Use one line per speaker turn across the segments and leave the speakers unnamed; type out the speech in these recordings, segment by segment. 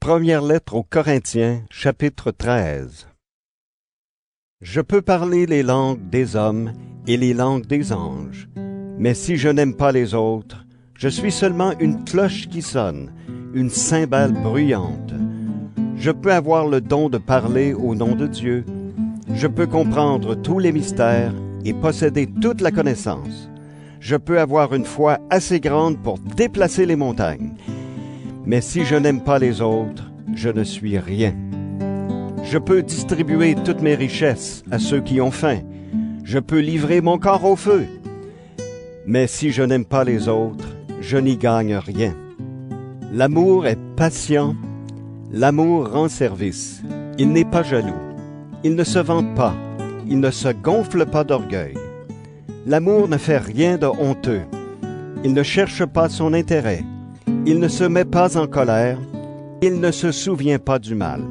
Première lettre aux Corinthiens, chapitre 13. Je peux parler les langues des hommes et les langues des anges, mais si je n'aime pas les autres, je suis seulement une cloche qui sonne, une cymbale bruyante. Je peux avoir le don de parler au nom de Dieu, je peux comprendre tous les mystères et posséder toute la connaissance. Je peux avoir une foi assez grande pour déplacer les montagnes. Mais si je n'aime pas les autres, je ne suis rien. Je peux distribuer toutes mes richesses à ceux qui ont faim. Je peux livrer mon corps au feu. Mais si je n'aime pas les autres, je n'y gagne rien. L'amour est patient. L'amour rend service. Il n'est pas jaloux. Il ne se vante pas. Il ne se gonfle pas d'orgueil. L'amour ne fait rien de honteux. Il ne cherche pas son intérêt. Il ne se met pas en colère. Il ne se souvient pas du mal.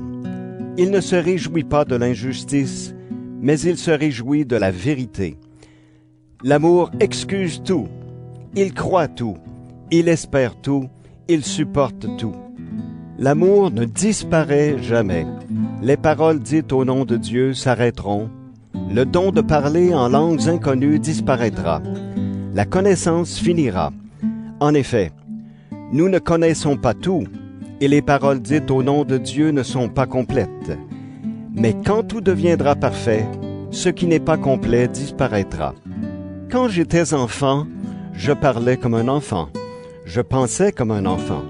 Il ne se réjouit pas de l'injustice, mais il se réjouit de la vérité. L'amour excuse tout. Il croit tout. Il espère tout. Il supporte tout. L'amour ne disparaît jamais. Les paroles dites au nom de Dieu s'arrêteront. Le don de parler en langues inconnues disparaîtra. La connaissance finira. En effet, nous ne connaissons pas tout, et les paroles dites au nom de Dieu ne sont pas complètes. Mais quand tout deviendra parfait, ce qui n'est pas complet disparaîtra. Quand j'étais enfant, je parlais comme un enfant, je pensais comme un enfant.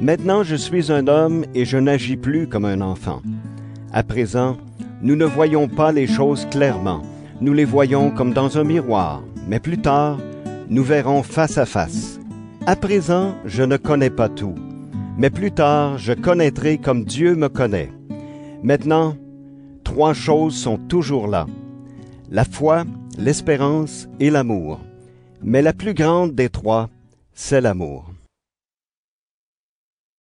Maintenant je suis un homme et je n'agis plus comme un enfant. À présent, nous ne voyons pas les choses clairement, nous les voyons comme dans un miroir, mais plus tard, nous verrons face à face. À présent, je ne connais pas tout, mais plus tard, je connaîtrai comme Dieu me connaît. Maintenant, trois choses sont toujours là. La foi, l'espérance et l'amour. Mais la plus grande des trois, c'est l'amour.